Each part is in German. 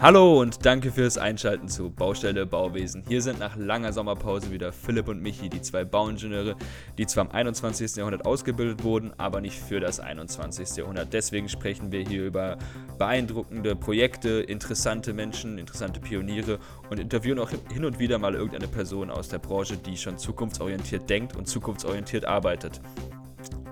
Hallo und danke fürs Einschalten zu Baustelle Bauwesen. Hier sind nach langer Sommerpause wieder Philipp und Michi, die zwei Bauingenieure, die zwar im 21. Jahrhundert ausgebildet wurden, aber nicht für das 21. Jahrhundert. Deswegen sprechen wir hier über beeindruckende Projekte, interessante Menschen, interessante Pioniere und interviewen auch hin und wieder mal irgendeine Person aus der Branche, die schon zukunftsorientiert denkt und zukunftsorientiert arbeitet.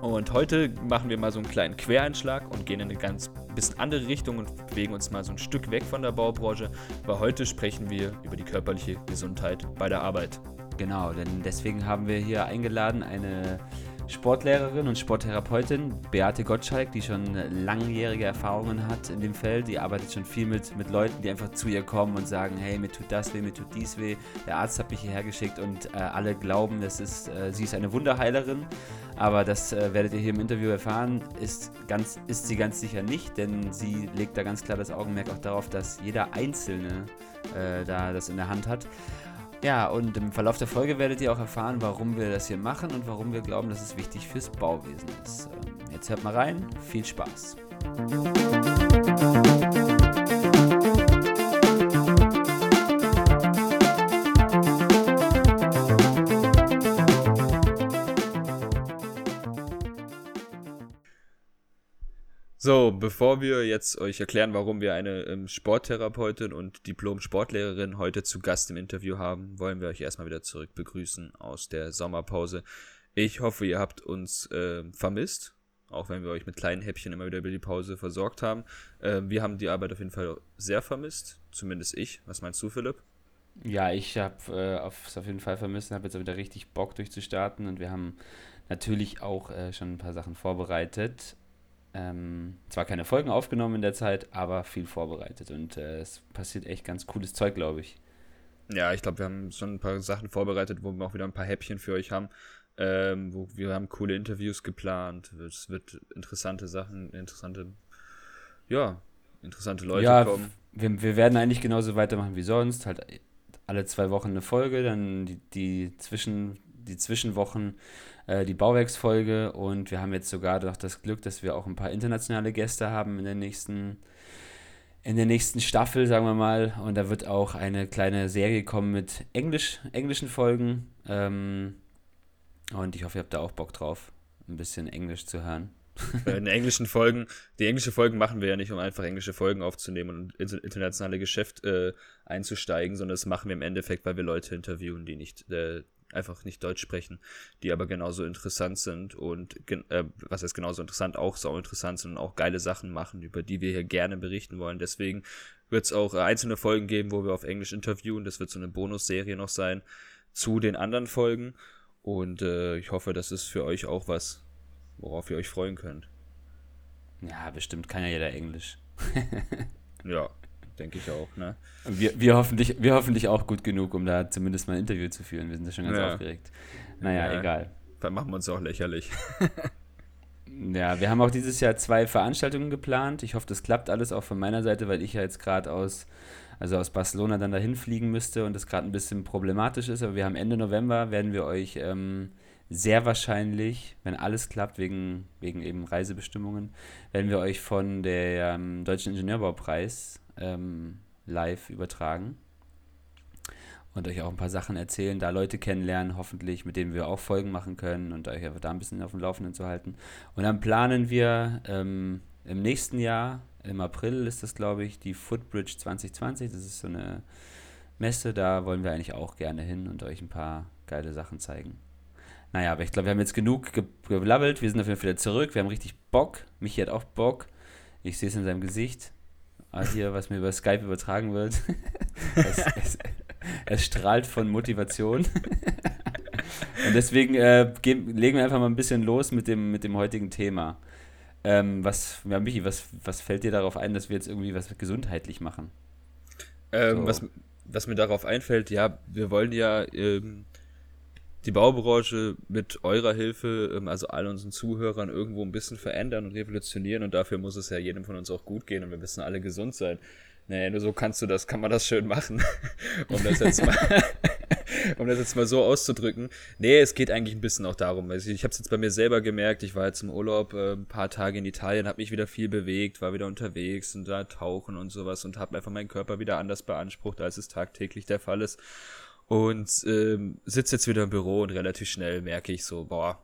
Und heute machen wir mal so einen kleinen Quereinschlag und gehen in eine ganz bisschen andere Richtung und bewegen uns mal so ein Stück weg von der Baubranche, weil heute sprechen wir über die körperliche Gesundheit bei der Arbeit. Genau, denn deswegen haben wir hier eingeladen eine Sportlehrerin und Sporttherapeutin, Beate Gottschalk, die schon langjährige Erfahrungen hat in dem Feld. Die arbeitet schon viel mit, mit Leuten, die einfach zu ihr kommen und sagen, hey, mir tut das weh, mir tut dies weh. Der Arzt hat mich hierher geschickt und äh, alle glauben, das ist, äh, sie ist eine Wunderheilerin. Aber das äh, werdet ihr hier im Interview erfahren, ist, ganz, ist sie ganz sicher nicht, denn sie legt da ganz klar das Augenmerk auch darauf, dass jeder Einzelne äh, da das in der Hand hat. Ja, und im Verlauf der Folge werdet ihr auch erfahren, warum wir das hier machen und warum wir glauben, dass es wichtig fürs Bauwesen ist. Ähm, jetzt hört mal rein, viel Spaß. So, bevor wir jetzt euch erklären, warum wir eine ähm, Sporttherapeutin und Diplom-Sportlehrerin heute zu Gast im Interview haben, wollen wir euch erstmal wieder zurück begrüßen aus der Sommerpause. Ich hoffe, ihr habt uns äh, vermisst, auch wenn wir euch mit kleinen Häppchen immer wieder über die Pause versorgt haben. Äh, wir haben die Arbeit auf jeden Fall sehr vermisst, zumindest ich. Was meinst du, Philipp? Ja, ich habe äh, auf, jeden Fall vermisst und habe jetzt wieder richtig Bock durchzustarten und wir haben natürlich auch äh, schon ein paar Sachen vorbereitet ähm, zwar keine Folgen aufgenommen in der Zeit, aber viel vorbereitet. Und äh, es passiert echt ganz cooles Zeug, glaube ich. Ja, ich glaube, wir haben schon ein paar Sachen vorbereitet, wo wir auch wieder ein paar Häppchen für euch haben. Ähm, wo wir haben coole Interviews geplant. Es wird interessante Sachen, interessante, ja, interessante Leute ja, kommen. Wir, wir werden eigentlich genauso weitermachen wie sonst. Halt alle zwei Wochen eine Folge, dann die, die, Zwischen, die Zwischenwochen äh, die Bauwerksfolge und wir haben jetzt sogar noch das Glück, dass wir auch ein paar internationale Gäste haben in der nächsten in der nächsten Staffel, sagen wir mal. Und da wird auch eine kleine Serie kommen mit Englisch, englischen Folgen. Ähm, und ich hoffe, ihr habt da auch Bock drauf, ein bisschen Englisch zu hören. In englischen Folgen, die englische Folgen machen wir ja nicht, um einfach englische Folgen aufzunehmen und ins internationale Geschäft äh, einzusteigen, sondern das machen wir im Endeffekt, weil wir Leute interviewen, die nicht äh, einfach nicht Deutsch sprechen, die aber genauso interessant sind und äh, was heißt genauso interessant, auch so interessant sind und auch geile Sachen machen, über die wir hier gerne berichten wollen. Deswegen wird es auch einzelne Folgen geben, wo wir auf Englisch interviewen. Das wird so eine Bonusserie noch sein zu den anderen Folgen. Und äh, ich hoffe, das ist für euch auch was, worauf ihr euch freuen könnt. Ja, bestimmt kann ja jeder Englisch. ja, denke ich auch. Ne? Wir, wir, hoffentlich, wir hoffentlich auch gut genug, um da zumindest mal ein Interview zu führen. Wir sind ja schon ganz ja. aufgeregt. Naja, ja, egal. Dann machen wir uns auch lächerlich. ja, wir haben auch dieses Jahr zwei Veranstaltungen geplant. Ich hoffe, das klappt alles auch von meiner Seite, weil ich ja jetzt gerade aus, also aus Barcelona dann dahin fliegen müsste und das gerade ein bisschen problematisch ist. Aber wir haben Ende November, werden wir euch ähm, sehr wahrscheinlich, wenn alles klappt, wegen, wegen eben Reisebestimmungen, werden wir euch von der ähm, Deutschen Ingenieurbaupreis ähm, live übertragen und euch auch ein paar Sachen erzählen, da Leute kennenlernen, hoffentlich, mit denen wir auch Folgen machen können und euch einfach da ein bisschen auf dem Laufenden zu halten. Und dann planen wir ähm, im nächsten Jahr, im April ist das, glaube ich, die Footbridge 2020. Das ist so eine Messe, da wollen wir eigentlich auch gerne hin und euch ein paar geile Sachen zeigen. Naja, aber ich glaube, wir haben jetzt genug geblabbelt. Wir sind auf jeden Fall wieder zurück. Wir haben richtig Bock. Michi hat auch Bock. Ich sehe es in seinem Gesicht. Ah, hier, was mir über Skype übertragen wird. es, es, es, strahlt von Motivation. Und deswegen äh, geben, legen wir einfach mal ein bisschen los mit dem, mit dem heutigen Thema. Ähm, was, ja, Michi, was, was fällt dir darauf ein, dass wir jetzt irgendwie was gesundheitlich machen? Ähm, so. was, was mir darauf einfällt, ja, wir wollen ja ähm, die Baubranche mit eurer Hilfe, ähm, also all unseren Zuhörern, irgendwo ein bisschen verändern und revolutionieren und dafür muss es ja jedem von uns auch gut gehen und wir müssen alle gesund sein. Naja, nur so kannst du das, kann man das schön machen. um das jetzt mal, um das jetzt mal so auszudrücken. Nee, es geht eigentlich ein bisschen auch darum. Also ich habe es jetzt bei mir selber gemerkt. Ich war jetzt im Urlaub äh, ein paar Tage in Italien, habe mich wieder viel bewegt, war wieder unterwegs und da tauchen und sowas und habe einfach meinen Körper wieder anders beansprucht, als es tagtäglich der Fall ist. Und ähm, sitze jetzt wieder im Büro und relativ schnell merke ich so, boah,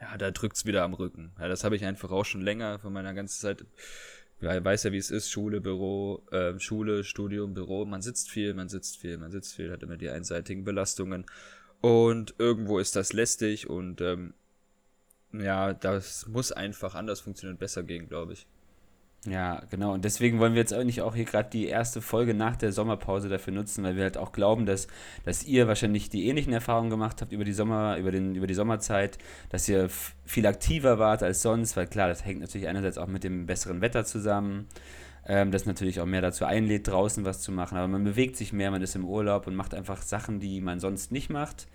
ja, da drückt's wieder am Rücken. Ja, das habe ich einfach auch schon länger von meiner ganzen Zeit weiß ja, wie es ist, Schule, Büro, äh, Schule, Studium, Büro, man sitzt viel, man sitzt viel, man sitzt viel, hat immer die einseitigen Belastungen und irgendwo ist das lästig und ähm, ja, das muss einfach anders funktionieren, besser gehen, glaube ich. Ja, genau. Und deswegen wollen wir jetzt eigentlich auch hier gerade die erste Folge nach der Sommerpause dafür nutzen, weil wir halt auch glauben, dass, dass ihr wahrscheinlich die ähnlichen Erfahrungen gemacht habt über die Sommer, über den, über die Sommerzeit, dass ihr viel aktiver wart als sonst, weil klar, das hängt natürlich einerseits auch mit dem besseren Wetter zusammen, ähm, das natürlich auch mehr dazu einlädt, draußen was zu machen. Aber man bewegt sich mehr, man ist im Urlaub und macht einfach Sachen, die man sonst nicht macht.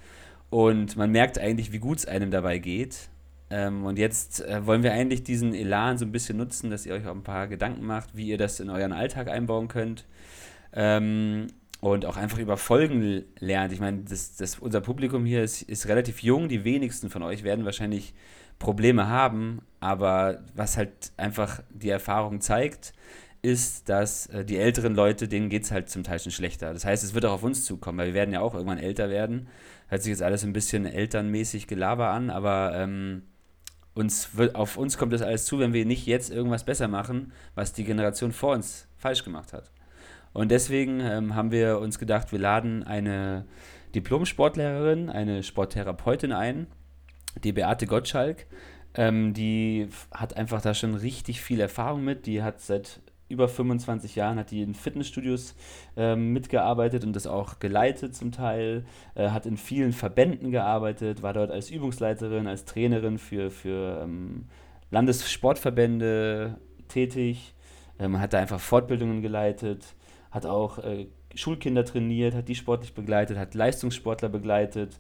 Und man merkt eigentlich, wie gut es einem dabei geht. Ähm, und jetzt äh, wollen wir eigentlich diesen Elan so ein bisschen nutzen, dass ihr euch auch ein paar Gedanken macht, wie ihr das in euren Alltag einbauen könnt. Ähm, und auch einfach über Folgen lernt. Ich meine, das, das, unser Publikum hier ist, ist relativ jung. Die wenigsten von euch werden wahrscheinlich Probleme haben. Aber was halt einfach die Erfahrung zeigt, ist, dass äh, die älteren Leute, denen geht es halt zum Teil schon schlechter. Das heißt, es wird auch auf uns zukommen, weil wir werden ja auch irgendwann älter werden. Hört sich jetzt alles ein bisschen elternmäßig Gelaber an, aber ähm, uns auf uns kommt das alles zu, wenn wir nicht jetzt irgendwas besser machen, was die Generation vor uns falsch gemacht hat. Und deswegen ähm, haben wir uns gedacht, wir laden eine Diplom-Sportlehrerin, eine Sporttherapeutin ein, die Beate Gottschalk. Ähm, die hat einfach da schon richtig viel Erfahrung mit. Die hat seit über 25 Jahren hat die in Fitnessstudios äh, mitgearbeitet und das auch geleitet zum Teil, äh, hat in vielen Verbänden gearbeitet, war dort als Übungsleiterin, als Trainerin für, für ähm, Landessportverbände tätig, ähm, hat da einfach Fortbildungen geleitet, hat auch äh, Schulkinder trainiert, hat die sportlich begleitet, hat Leistungssportler begleitet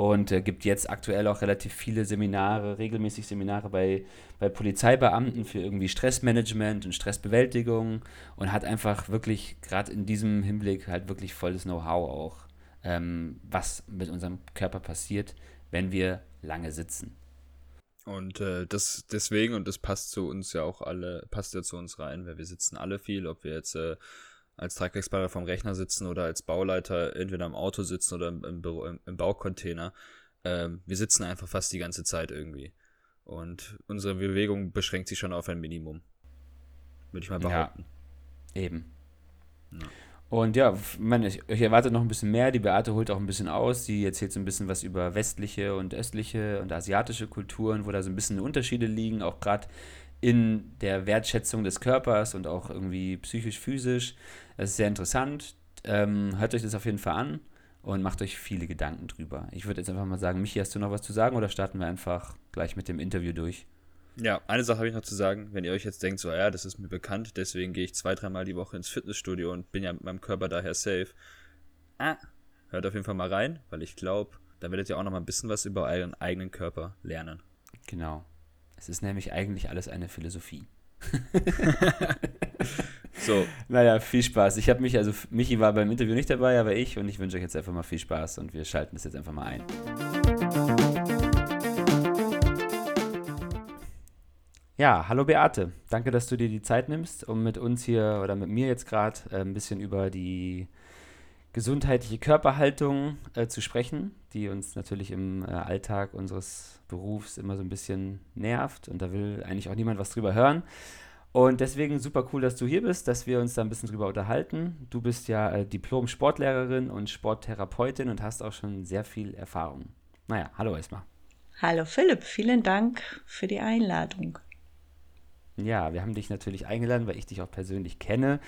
und äh, gibt jetzt aktuell auch relativ viele Seminare, regelmäßig Seminare bei, bei Polizeibeamten für irgendwie Stressmanagement und Stressbewältigung und hat einfach wirklich gerade in diesem Hinblick halt wirklich volles Know-how auch, ähm, was mit unserem Körper passiert, wenn wir lange sitzen. Und äh, das deswegen, und das passt zu uns ja auch alle, passt ja zu uns rein, weil wir sitzen alle viel, ob wir jetzt äh, als Tragexperte vom Rechner sitzen oder als Bauleiter entweder im Auto sitzen oder im, im, im Baucontainer. Ähm, wir sitzen einfach fast die ganze Zeit irgendwie. Und unsere Bewegung beschränkt sich schon auf ein Minimum. Würde ich mal behaupten. Ja, eben. Ja. Und ja, man, ich, ich erwarte noch ein bisschen mehr. Die Beate holt auch ein bisschen aus. Sie erzählt so ein bisschen was über westliche und östliche und asiatische Kulturen, wo da so ein bisschen Unterschiede liegen, auch gerade in der Wertschätzung des Körpers und auch irgendwie psychisch-physisch. Das ist sehr interessant. Ähm, hört euch das auf jeden Fall an und macht euch viele Gedanken drüber. Ich würde jetzt einfach mal sagen, Michi, hast du noch was zu sagen oder starten wir einfach gleich mit dem Interview durch? Ja, eine Sache habe ich noch zu sagen. Wenn ihr euch jetzt denkt, so, ja, das ist mir bekannt, deswegen gehe ich zwei, dreimal die Woche ins Fitnessstudio und bin ja mit meinem Körper daher safe. Ah, hört auf jeden Fall mal rein, weil ich glaube, da werdet ihr auch noch mal ein bisschen was über euren eigenen Körper lernen. Genau. Es ist nämlich eigentlich alles eine Philosophie. so. Naja, viel Spaß. Ich habe mich, also Michi war beim Interview nicht dabei, aber ich und ich wünsche euch jetzt einfach mal viel Spaß und wir schalten das jetzt einfach mal ein. Ja, hallo Beate. Danke, dass du dir die Zeit nimmst, um mit uns hier oder mit mir jetzt gerade äh, ein bisschen über die gesundheitliche Körperhaltung äh, zu sprechen, die uns natürlich im äh, Alltag unseres Berufs immer so ein bisschen nervt und da will eigentlich auch niemand was drüber hören. Und deswegen super cool, dass du hier bist, dass wir uns da ein bisschen drüber unterhalten. Du bist ja äh, Diplom-Sportlehrerin und Sporttherapeutin und hast auch schon sehr viel Erfahrung. Naja, hallo erstmal. Hallo Philipp, vielen Dank für die Einladung. Ja, wir haben dich natürlich eingeladen, weil ich dich auch persönlich kenne.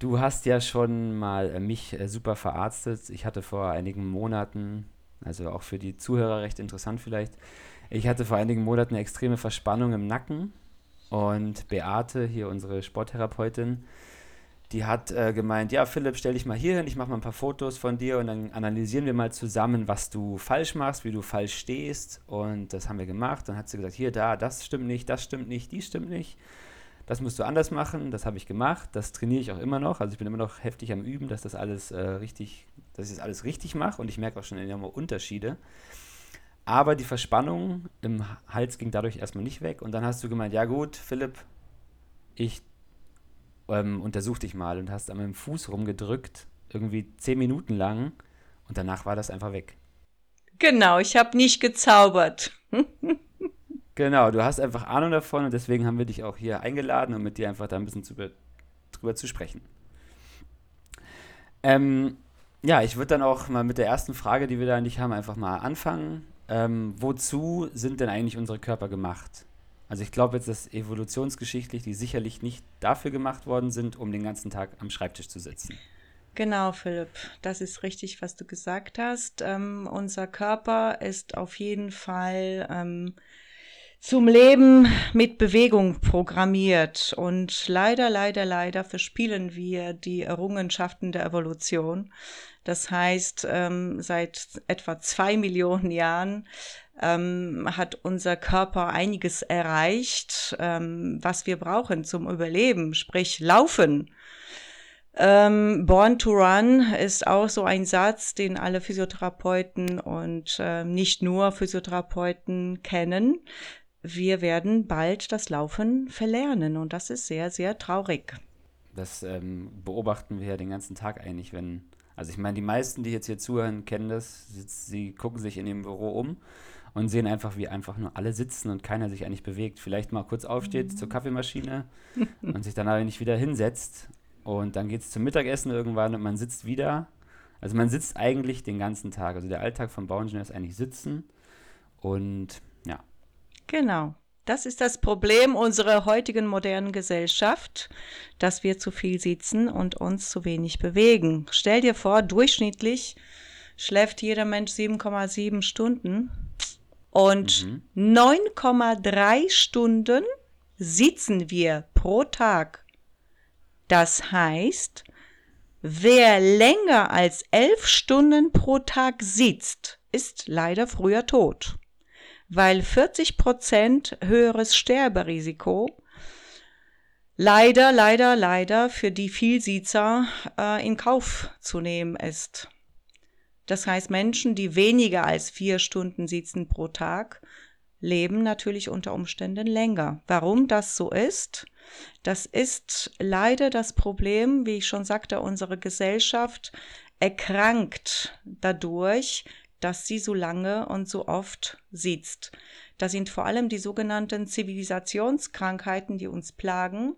Du hast ja schon mal äh, mich äh, super verarztet. Ich hatte vor einigen Monaten, also auch für die Zuhörer recht interessant vielleicht, ich hatte vor einigen Monaten eine extreme Verspannung im Nacken und Beate, hier unsere Sporttherapeutin, die hat äh, gemeint, ja Philipp, stell dich mal hier hin, ich mache mal ein paar Fotos von dir und dann analysieren wir mal zusammen, was du falsch machst, wie du falsch stehst und das haben wir gemacht. Dann hat sie gesagt, hier, da, das stimmt nicht, das stimmt nicht, dies stimmt nicht das musst du anders machen, das habe ich gemacht, das trainiere ich auch immer noch. Also ich bin immer noch heftig am Üben, dass das alles äh, richtig dass ich das alles richtig mache und ich merke auch schon enorme Unterschiede. Aber die Verspannung im Hals ging dadurch erstmal nicht weg. Und dann hast du gemeint, ja gut, Philipp, ich ähm, untersuch dich mal und hast an meinem Fuß rumgedrückt, irgendwie zehn Minuten lang. Und danach war das einfach weg. Genau, ich habe nicht gezaubert. genau, du hast einfach Ahnung davon und deswegen haben wir dich auch hier eingeladen, um mit dir einfach da ein bisschen zu, drüber zu sprechen. Ähm, ja, ich würde dann auch mal mit der ersten Frage, die wir da an dich haben, einfach mal anfangen. Ähm, wozu sind denn eigentlich unsere Körper gemacht? Also ich glaube jetzt, dass evolutionsgeschichtlich die sicherlich nicht dafür gemacht worden sind, um den ganzen Tag am Schreibtisch zu sitzen. Genau, Philipp, das ist richtig, was du gesagt hast. Ähm, unser Körper ist auf jeden Fall ähm, zum Leben mit Bewegung programmiert. Und leider, leider, leider verspielen wir die Errungenschaften der Evolution. Das heißt, ähm, seit etwa zwei Millionen Jahren ähm, hat unser Körper einiges erreicht, ähm, was wir brauchen zum Überleben, sprich Laufen. Ähm, Born to Run ist auch so ein Satz, den alle Physiotherapeuten und äh, nicht nur Physiotherapeuten kennen wir werden bald das Laufen verlernen und das ist sehr, sehr traurig. Das ähm, beobachten wir ja den ganzen Tag eigentlich, wenn, also ich meine, die meisten, die jetzt hier zuhören, kennen das, sie gucken sich in dem Büro um und sehen einfach, wie einfach nur alle sitzen und keiner sich eigentlich bewegt. Vielleicht mal kurz aufsteht mhm. zur Kaffeemaschine und sich dann aber nicht wieder hinsetzt und dann geht es zum Mittagessen irgendwann und man sitzt wieder. Also man sitzt eigentlich den ganzen Tag. Also der Alltag vom Bauingenieur ist eigentlich sitzen und Genau. Das ist das Problem unserer heutigen modernen Gesellschaft, dass wir zu viel sitzen und uns zu wenig bewegen. Stell dir vor, durchschnittlich schläft jeder Mensch 7,7 Stunden und mhm. 9,3 Stunden sitzen wir pro Tag. Das heißt, wer länger als elf Stunden pro Tag sitzt, ist leider früher tot weil 40 Prozent höheres Sterberisiko leider, leider, leider für die Vielsitzer äh, in Kauf zu nehmen ist. Das heißt, Menschen, die weniger als vier Stunden sitzen pro Tag, leben natürlich unter Umständen länger. Warum das so ist? Das ist leider das Problem, wie ich schon sagte, unsere Gesellschaft erkrankt dadurch, dass sie so lange und so oft sitzt. Das sind vor allem die sogenannten Zivilisationskrankheiten, die uns plagen.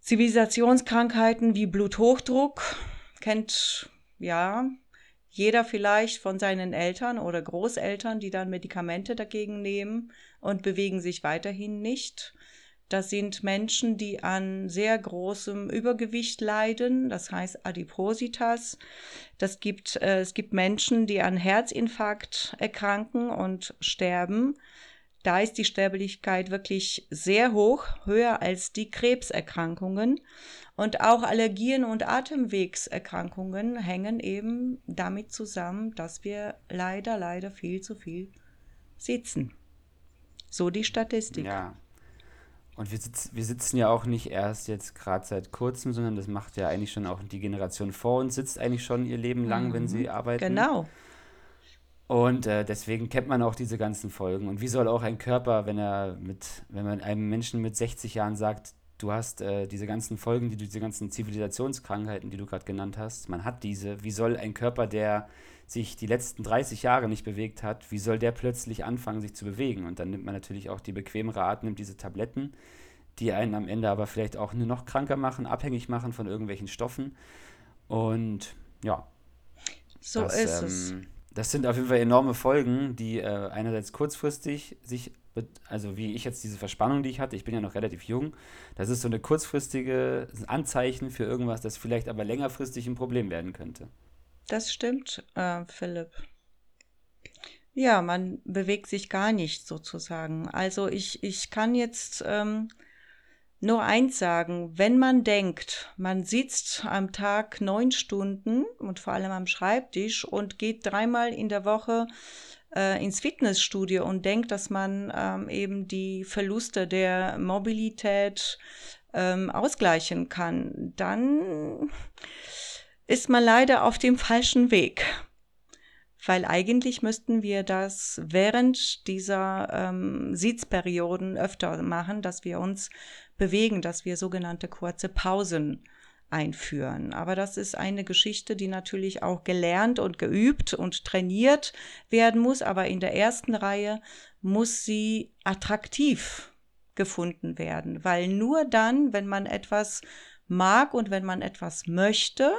Zivilisationskrankheiten wie Bluthochdruck kennt ja jeder vielleicht von seinen Eltern oder Großeltern, die dann Medikamente dagegen nehmen und bewegen sich weiterhin nicht. Das sind Menschen, die an sehr großem Übergewicht leiden, das heißt Adipositas. Das gibt, äh, es gibt Menschen, die an Herzinfarkt erkranken und sterben. Da ist die Sterblichkeit wirklich sehr hoch, höher als die Krebserkrankungen. Und auch Allergien und Atemwegserkrankungen hängen eben damit zusammen, dass wir leider, leider viel zu viel sitzen. So die Statistik. Ja, und wir, sitz, wir sitzen ja auch nicht erst jetzt gerade seit kurzem, sondern das macht ja eigentlich schon auch die Generation vor uns, sitzt eigentlich schon ihr Leben lang, mhm. wenn sie arbeiten. Genau. Und äh, deswegen kennt man auch diese ganzen Folgen. Und wie soll auch ein Körper, wenn er mit, wenn man einem Menschen mit 60 Jahren sagt, du hast äh, diese ganzen Folgen, die du, diese ganzen Zivilisationskrankheiten, die du gerade genannt hast, man hat diese, wie soll ein Körper, der sich die letzten 30 Jahre nicht bewegt hat, wie soll der plötzlich anfangen, sich zu bewegen? Und dann nimmt man natürlich auch die bequemere Art, nimmt diese Tabletten, die einen am Ende aber vielleicht auch nur noch kranker machen, abhängig machen von irgendwelchen Stoffen. Und ja. So das, ist ähm, es. Das sind auf jeden Fall enorme Folgen, die äh, einerseits kurzfristig sich, also wie ich jetzt diese Verspannung, die ich hatte, ich bin ja noch relativ jung, das ist so eine kurzfristige Anzeichen für irgendwas, das vielleicht aber längerfristig ein Problem werden könnte. Das stimmt, äh, Philipp. Ja, man bewegt sich gar nicht sozusagen. Also ich, ich kann jetzt ähm, nur eins sagen, wenn man denkt, man sitzt am Tag neun Stunden und vor allem am Schreibtisch und geht dreimal in der Woche äh, ins Fitnessstudio und denkt, dass man ähm, eben die Verluste der Mobilität ähm, ausgleichen kann, dann ist man leider auf dem falschen Weg. Weil eigentlich müssten wir das während dieser ähm, Sitzperioden öfter machen, dass wir uns bewegen, dass wir sogenannte kurze Pausen einführen. Aber das ist eine Geschichte, die natürlich auch gelernt und geübt und trainiert werden muss. Aber in der ersten Reihe muss sie attraktiv gefunden werden, weil nur dann, wenn man etwas mag und wenn man etwas möchte,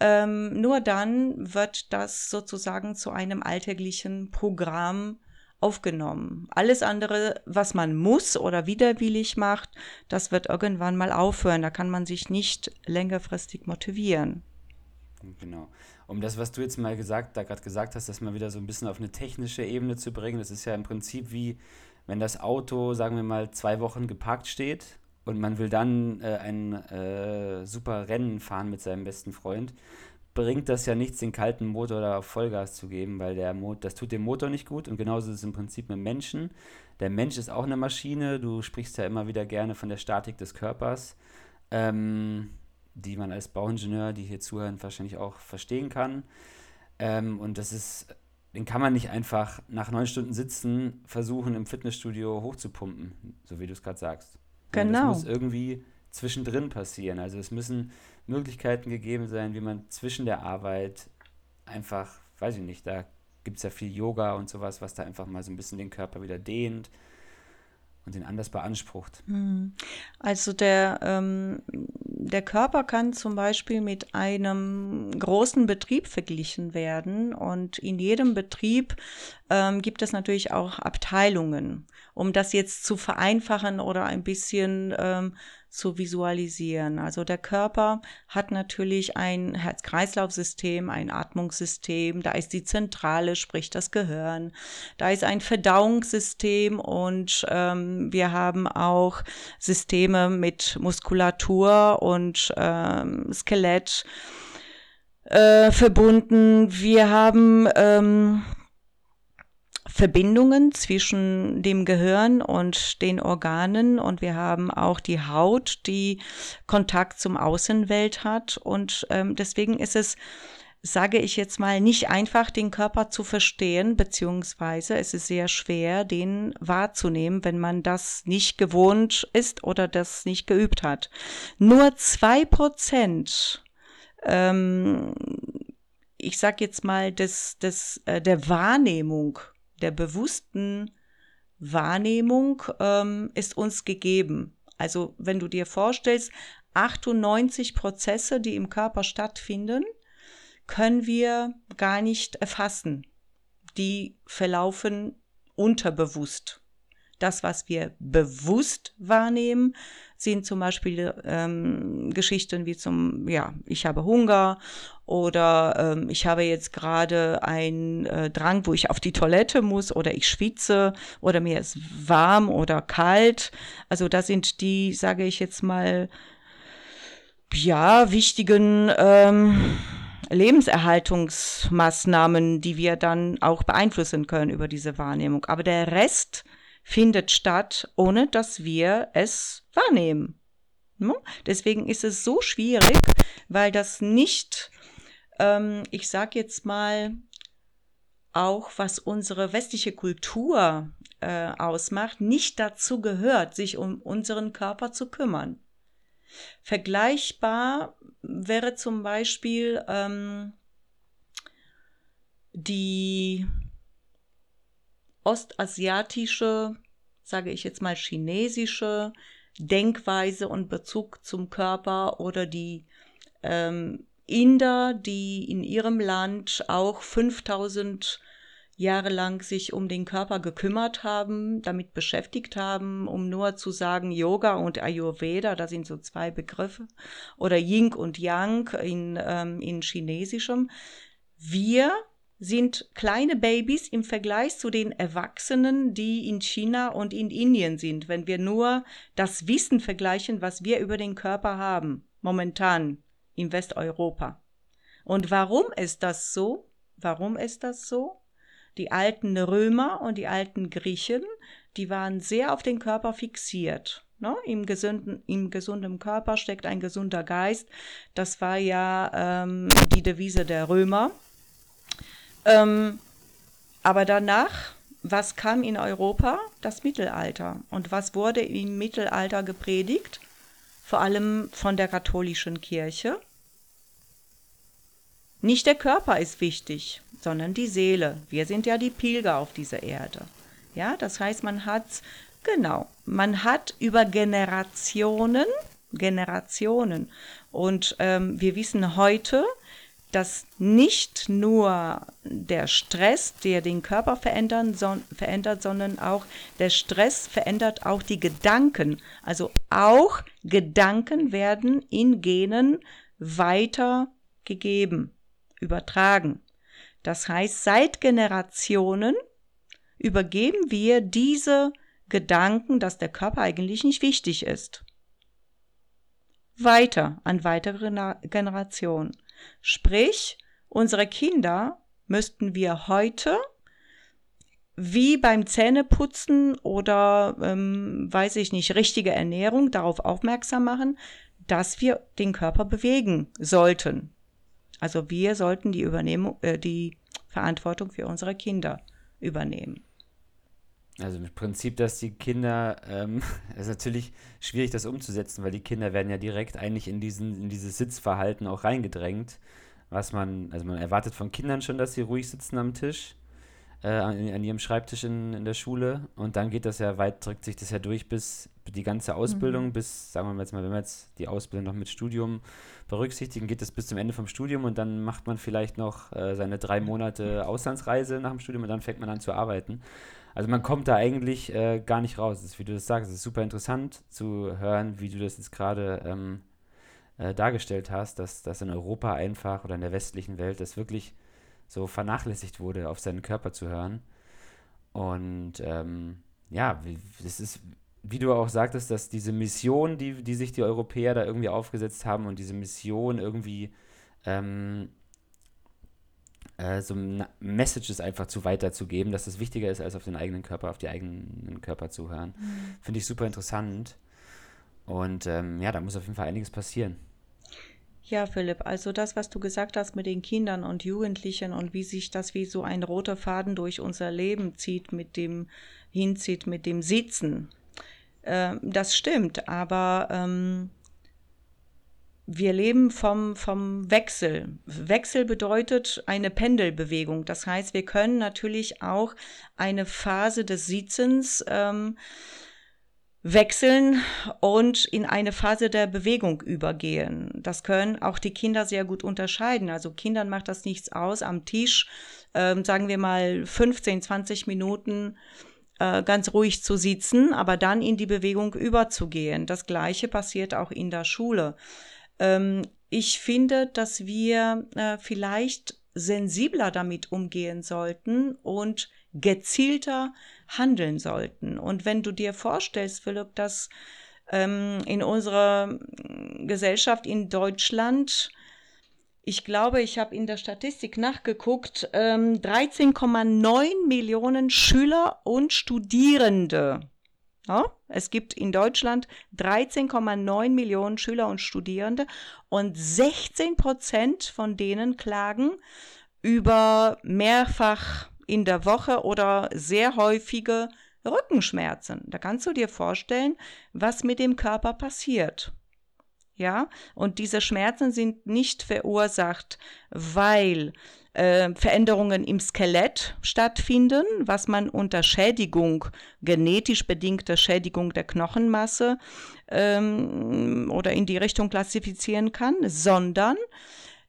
ähm, nur dann wird das sozusagen zu einem alltäglichen Programm aufgenommen. Alles andere, was man muss oder widerwillig macht, das wird irgendwann mal aufhören. Da kann man sich nicht längerfristig motivieren. Genau. Um das, was du jetzt mal gesagt, da gerade gesagt hast, das mal wieder so ein bisschen auf eine technische Ebene zu bringen, das ist ja im Prinzip wie, wenn das Auto, sagen wir mal, zwei Wochen geparkt steht und man will dann äh, ein äh, super Rennen fahren mit seinem besten Freund, bringt das ja nichts, den kalten Motor da auf Vollgas zu geben, weil der Mo das tut dem Motor nicht gut und genauso ist es im Prinzip mit Menschen. Der Mensch ist auch eine Maschine, du sprichst ja immer wieder gerne von der Statik des Körpers, ähm, die man als Bauingenieur, die hier zuhören, wahrscheinlich auch verstehen kann. Ähm, und das ist, den kann man nicht einfach nach neun Stunden Sitzen versuchen, im Fitnessstudio hochzupumpen, so wie du es gerade sagst. Genau. Das muss irgendwie zwischendrin passieren. Also es müssen Möglichkeiten gegeben sein, wie man zwischen der Arbeit einfach, weiß ich nicht, da gibt es ja viel Yoga und sowas, was da einfach mal so ein bisschen den Körper wieder dehnt und den anders beansprucht. Hm. Also der, ähm, der Körper kann zum Beispiel mit einem großen Betrieb verglichen werden und in jedem Betrieb ähm, gibt es natürlich auch Abteilungen. Um das jetzt zu vereinfachen oder ein bisschen ähm, zu visualisieren. Also der Körper hat natürlich ein Herz-Kreislauf-System, ein Atmungssystem, da ist die Zentrale, sprich das Gehirn, da ist ein Verdauungssystem und ähm, wir haben auch Systeme mit Muskulatur und ähm, Skelett äh, verbunden. Wir haben ähm, Verbindungen zwischen dem Gehirn und den Organen und wir haben auch die Haut, die Kontakt zum Außenwelt hat und ähm, deswegen ist es sage ich jetzt mal, nicht einfach, den Körper zu verstehen, beziehungsweise es ist sehr schwer, den wahrzunehmen, wenn man das nicht gewohnt ist oder das nicht geübt hat. Nur zwei Prozent, ähm, ich sag jetzt mal, des, des, äh, der Wahrnehmung der bewussten Wahrnehmung ähm, ist uns gegeben. Also wenn du dir vorstellst, 98 Prozesse, die im Körper stattfinden, können wir gar nicht erfassen. Die verlaufen unterbewusst. Das, was wir bewusst wahrnehmen, sind zum Beispiel ähm, Geschichten wie zum, ja, ich habe Hunger oder ähm, ich habe jetzt gerade einen äh, Drang, wo ich auf die Toilette muss oder ich schwitze oder mir ist warm oder kalt. Also das sind die, sage ich jetzt mal, ja, wichtigen ähm, Lebenserhaltungsmaßnahmen, die wir dann auch beeinflussen können über diese Wahrnehmung. Aber der Rest findet statt, ohne dass wir es wahrnehmen. Deswegen ist es so schwierig, weil das nicht ähm, ich sage jetzt mal, auch was unsere westliche Kultur äh, ausmacht, nicht dazu gehört, sich um unseren Körper zu kümmern. Vergleichbar wäre zum Beispiel ähm, die ostasiatische, sage ich jetzt mal chinesische Denkweise und Bezug zum Körper oder die ähm, Inder, die in ihrem Land auch 5000 Jahre lang sich um den Körper gekümmert haben, damit beschäftigt haben, um nur zu sagen Yoga und Ayurveda, das sind so zwei Begriffe, oder Ying und Yang in, ähm, in Chinesischem. Wir sind kleine Babys im Vergleich zu den Erwachsenen, die in China und in Indien sind, wenn wir nur das Wissen vergleichen, was wir über den Körper haben, momentan in Westeuropa. Und warum ist das so? Warum ist das so? Die alten Römer und die alten Griechen, die waren sehr auf den Körper fixiert. Ne? Im, gesunden, Im gesunden Körper steckt ein gesunder Geist. Das war ja ähm, die Devise der Römer. Ähm, aber danach, was kam in Europa? Das Mittelalter. Und was wurde im Mittelalter gepredigt? Vor allem von der katholischen Kirche. Nicht der Körper ist wichtig, sondern die Seele. Wir sind ja die Pilger auf dieser Erde. Ja, das heißt, man hat Genau. Man hat über Generationen, Generationen. Und ähm, wir wissen heute, dass nicht nur der Stress, der den Körper verändern, so, verändert, sondern auch der Stress verändert auch die Gedanken. Also auch Gedanken werden in Genen weitergegeben, übertragen. Das heißt, seit Generationen übergeben wir diese Gedanken, dass der Körper eigentlich nicht wichtig ist. Weiter an weitere Generationen. Sprich, unsere Kinder müssten wir heute wie beim Zähneputzen oder, ähm, weiß ich nicht, richtige Ernährung darauf aufmerksam machen, dass wir den Körper bewegen sollten. Also wir sollten die, Übernehmung, äh, die Verantwortung für unsere Kinder übernehmen. Also im Prinzip, dass die Kinder, ähm, es ist natürlich schwierig, das umzusetzen, weil die Kinder werden ja direkt eigentlich in, diesen, in dieses Sitzverhalten auch reingedrängt. Was man, also man erwartet von Kindern schon, dass sie ruhig sitzen am Tisch, äh, an, an, ihrem Schreibtisch in, in der Schule. Und dann geht das ja weit, drückt sich das ja durch bis die ganze Ausbildung, mhm. bis, sagen wir jetzt mal, wenn wir jetzt die Ausbildung noch mit Studium berücksichtigen, geht es bis zum Ende vom Studium und dann macht man vielleicht noch äh, seine drei Monate Auslandsreise nach dem Studium und dann fängt man an zu arbeiten. Also man kommt da eigentlich äh, gar nicht raus. ist, wie du das sagst, es ist super interessant zu hören, wie du das jetzt gerade ähm, äh, dargestellt hast, dass, dass in Europa einfach oder in der westlichen Welt das wirklich so vernachlässigt wurde, auf seinen Körper zu hören. Und ähm, ja, es ist, wie du auch sagtest, dass diese Mission, die, die sich die Europäer da irgendwie aufgesetzt haben und diese Mission irgendwie ähm, äh, so Messages einfach zu weiterzugeben, dass es wichtiger ist, als auf den eigenen Körper, auf die eigenen Körper zu hören. Mhm. Finde ich super interessant. Und ähm, ja, da muss auf jeden Fall einiges passieren. Ja, Philipp, also das, was du gesagt hast mit den Kindern und Jugendlichen und wie sich das wie so ein roter Faden durch unser Leben zieht, mit dem hinzieht, mit dem Sitzen, äh, das stimmt, aber ähm, wir leben vom, vom Wechsel. Wechsel bedeutet eine Pendelbewegung. Das heißt, wir können natürlich auch eine Phase des Sitzens ähm, wechseln und in eine Phase der Bewegung übergehen. Das können auch die Kinder sehr gut unterscheiden. Also Kindern macht das nichts aus, am Tisch, ähm, sagen wir mal 15, 20 Minuten äh, ganz ruhig zu sitzen, aber dann in die Bewegung überzugehen. Das gleiche passiert auch in der Schule. Ähm, ich finde, dass wir äh, vielleicht sensibler damit umgehen sollten und gezielter handeln sollten. Und wenn du dir vorstellst, Philipp, dass ähm, in unserer Gesellschaft in Deutschland, ich glaube, ich habe in der Statistik nachgeguckt, ähm, 13,9 Millionen Schüler und Studierende ja, es gibt in Deutschland 13,9 Millionen Schüler und Studierende und 16 Prozent von denen klagen über mehrfach in der Woche oder sehr häufige Rückenschmerzen. Da kannst du dir vorstellen, was mit dem Körper passiert. Ja, und diese Schmerzen sind nicht verursacht, weil äh, Veränderungen im Skelett stattfinden, was man unter Schädigung, genetisch bedingter Schädigung der Knochenmasse ähm, oder in die Richtung klassifizieren kann, sondern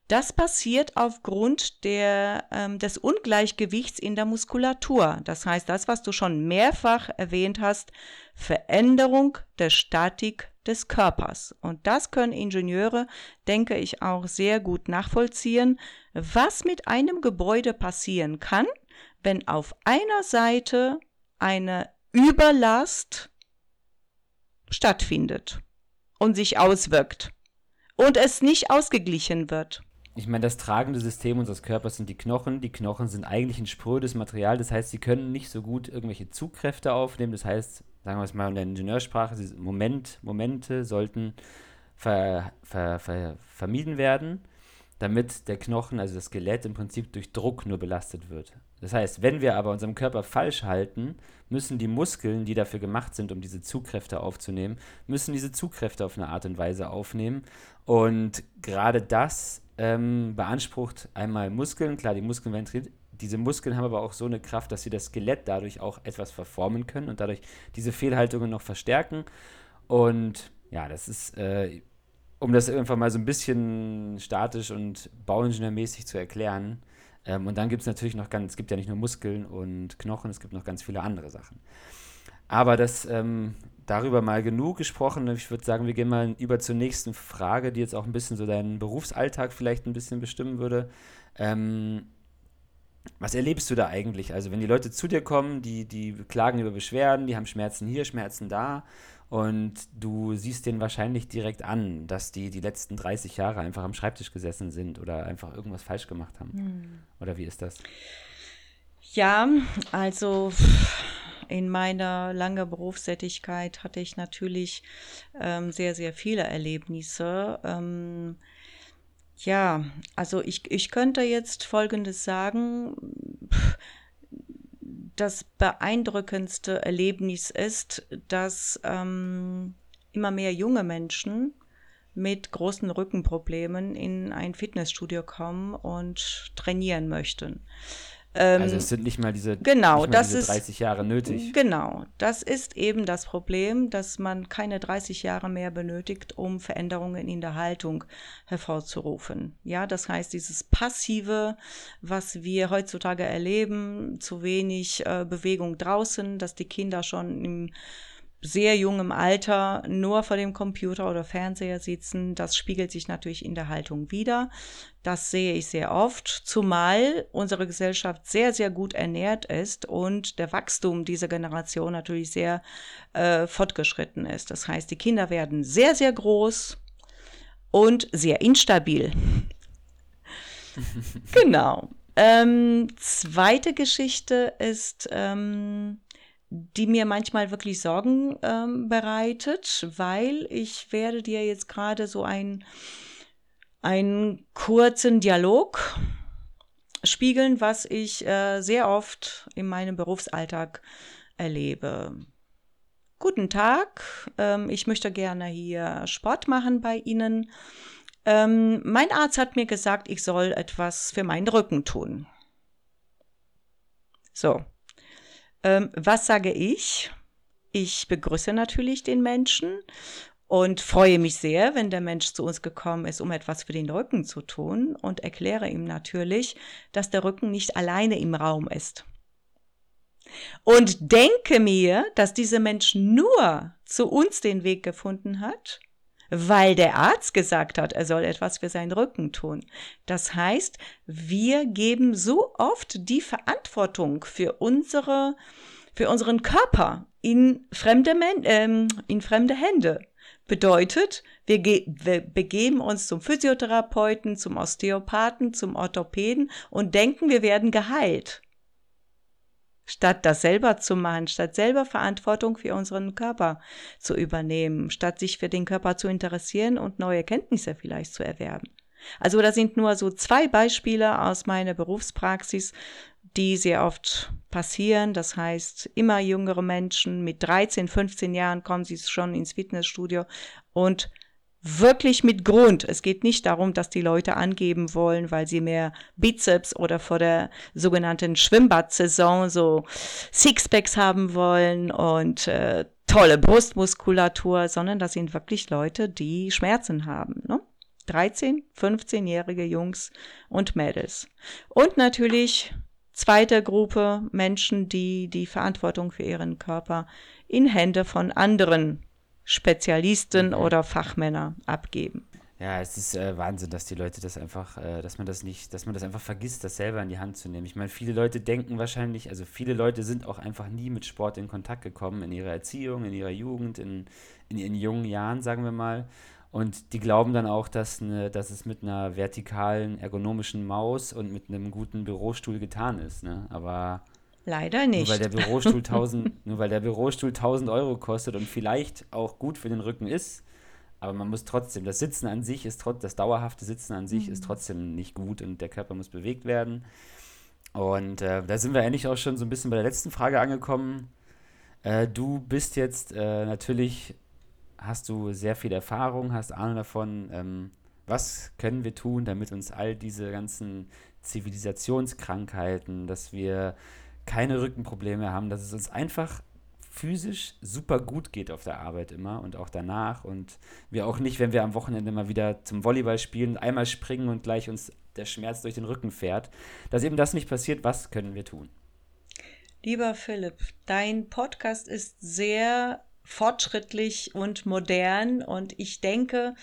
das passiert aufgrund der, ähm, des Ungleichgewichts in der Muskulatur. Das heißt, das, was du schon mehrfach erwähnt hast, Veränderung der Statik des Körpers. Und das können Ingenieure, denke ich, auch sehr gut nachvollziehen, was mit einem Gebäude passieren kann, wenn auf einer Seite eine Überlast stattfindet und sich auswirkt und es nicht ausgeglichen wird. Ich meine, das tragende System unseres Körpers sind die Knochen. Die Knochen sind eigentlich ein sprödes Material, das heißt, sie können nicht so gut irgendwelche Zugkräfte aufnehmen. Das heißt, sagen wir es mal in der Ingenieursprache, Moment, Momente sollten ver, ver, ver, vermieden werden, damit der Knochen, also das Skelett im Prinzip durch Druck nur belastet wird. Das heißt, wenn wir aber unseren Körper falsch halten, müssen die Muskeln, die dafür gemacht sind, um diese Zugkräfte aufzunehmen, müssen diese Zugkräfte auf eine Art und Weise aufnehmen. Und gerade das ähm, beansprucht einmal Muskeln, klar, die Muskeln werden trainiert. Diese Muskeln haben aber auch so eine Kraft, dass sie das Skelett dadurch auch etwas verformen können und dadurch diese Fehlhaltungen noch verstärken. Und ja, das ist, äh, um das einfach mal so ein bisschen statisch und bauingenieurmäßig zu erklären. Ähm, und dann gibt es natürlich noch ganz, es gibt ja nicht nur Muskeln und Knochen, es gibt noch ganz viele andere Sachen. Aber das ähm, darüber mal genug gesprochen. Ich würde sagen, wir gehen mal über zur nächsten Frage, die jetzt auch ein bisschen so deinen Berufsalltag vielleicht ein bisschen bestimmen würde. Ähm, was erlebst du da eigentlich? Also, wenn die Leute zu dir kommen, die, die klagen über Beschwerden, die haben Schmerzen hier, Schmerzen da und du siehst denen wahrscheinlich direkt an, dass die die letzten 30 Jahre einfach am Schreibtisch gesessen sind oder einfach irgendwas falsch gemacht haben. Hm. Oder wie ist das? Ja, also in meiner langen Berufstätigkeit hatte ich natürlich ähm, sehr, sehr viele Erlebnisse. Ähm, ja, also ich, ich könnte jetzt Folgendes sagen. Das beeindruckendste Erlebnis ist, dass ähm, immer mehr junge Menschen mit großen Rückenproblemen in ein Fitnessstudio kommen und trainieren möchten. Ähm, also es sind nicht mal diese, genau, mal das diese ist, 30 Jahre nötig. Genau, das ist eben das Problem, dass man keine 30 Jahre mehr benötigt, um Veränderungen in der Haltung hervorzurufen. Ja, das heißt, dieses Passive, was wir heutzutage erleben, zu wenig äh, Bewegung draußen, dass die Kinder schon im sehr jungem Alter nur vor dem Computer oder Fernseher sitzen, das spiegelt sich natürlich in der Haltung wieder. Das sehe ich sehr oft, zumal unsere Gesellschaft sehr, sehr gut ernährt ist und der Wachstum dieser Generation natürlich sehr äh, fortgeschritten ist. Das heißt, die Kinder werden sehr, sehr groß und sehr instabil. genau. Ähm, zweite Geschichte ist, ähm, die mir manchmal wirklich Sorgen ähm, bereitet, weil ich werde dir jetzt gerade so ein, einen kurzen Dialog spiegeln, was ich äh, sehr oft in meinem Berufsalltag erlebe. Guten Tag, ähm, ich möchte gerne hier Sport machen bei Ihnen. Ähm, mein Arzt hat mir gesagt, ich soll etwas für meinen Rücken tun. So, ähm, was sage ich? Ich begrüße natürlich den Menschen und freue mich sehr, wenn der Mensch zu uns gekommen ist, um etwas für den Rücken zu tun und erkläre ihm natürlich, dass der Rücken nicht alleine im Raum ist. Und denke mir, dass dieser Mensch nur zu uns den Weg gefunden hat, weil der Arzt gesagt hat, er soll etwas für seinen Rücken tun. Das heißt, wir geben so oft die Verantwortung für unsere, für unseren Körper in fremde, ähm, in fremde Hände. Bedeutet, wir, wir, begeben uns zum Physiotherapeuten, zum Osteopathen, zum Orthopäden und denken, wir werden geheilt statt das selber zu machen, statt selber Verantwortung für unseren Körper zu übernehmen, statt sich für den Körper zu interessieren und neue Kenntnisse vielleicht zu erwerben. Also das sind nur so zwei Beispiele aus meiner Berufspraxis, die sehr oft passieren. Das heißt, immer jüngere Menschen mit 13, 15 Jahren kommen sie schon ins Fitnessstudio und wirklich mit Grund. Es geht nicht darum, dass die Leute angeben wollen, weil sie mehr Bizeps oder vor der sogenannten Schwimmbad-Saison so Sixpacks haben wollen und äh, tolle Brustmuskulatur, sondern das sind wirklich Leute, die Schmerzen haben. Ne? 13, 15-jährige Jungs und Mädels. Und natürlich zweite Gruppe Menschen, die die Verantwortung für ihren Körper in Hände von anderen Spezialisten okay. oder Fachmänner abgeben. Ja, es ist äh, Wahnsinn, dass die Leute das einfach, äh, dass man das nicht, dass man das einfach vergisst, das selber in die Hand zu nehmen. Ich meine, viele Leute denken wahrscheinlich, also viele Leute sind auch einfach nie mit Sport in Kontakt gekommen in ihrer Erziehung, in ihrer Jugend, in, in ihren jungen Jahren, sagen wir mal. Und die glauben dann auch, dass, eine, dass es mit einer vertikalen, ergonomischen Maus und mit einem guten Bürostuhl getan ist. Ne? Aber leider nicht. Nur weil, der Bürostuhl 1000, nur weil der Bürostuhl 1000 Euro kostet und vielleicht auch gut für den Rücken ist, aber man muss trotzdem, das Sitzen an sich ist trotzdem, das dauerhafte Sitzen an sich mhm. ist trotzdem nicht gut und der Körper muss bewegt werden. Und äh, da sind wir endlich auch schon so ein bisschen bei der letzten Frage angekommen. Äh, du bist jetzt äh, natürlich, hast du sehr viel Erfahrung, hast Ahnung davon, ähm, was können wir tun, damit uns all diese ganzen Zivilisationskrankheiten, dass wir keine Rückenprobleme haben, dass es uns einfach physisch super gut geht auf der Arbeit immer und auch danach und wir auch nicht, wenn wir am Wochenende mal wieder zum Volleyball spielen, einmal springen und gleich uns der Schmerz durch den Rücken fährt, dass eben das nicht passiert, was können wir tun? Lieber Philipp, dein Podcast ist sehr fortschrittlich und modern und ich denke,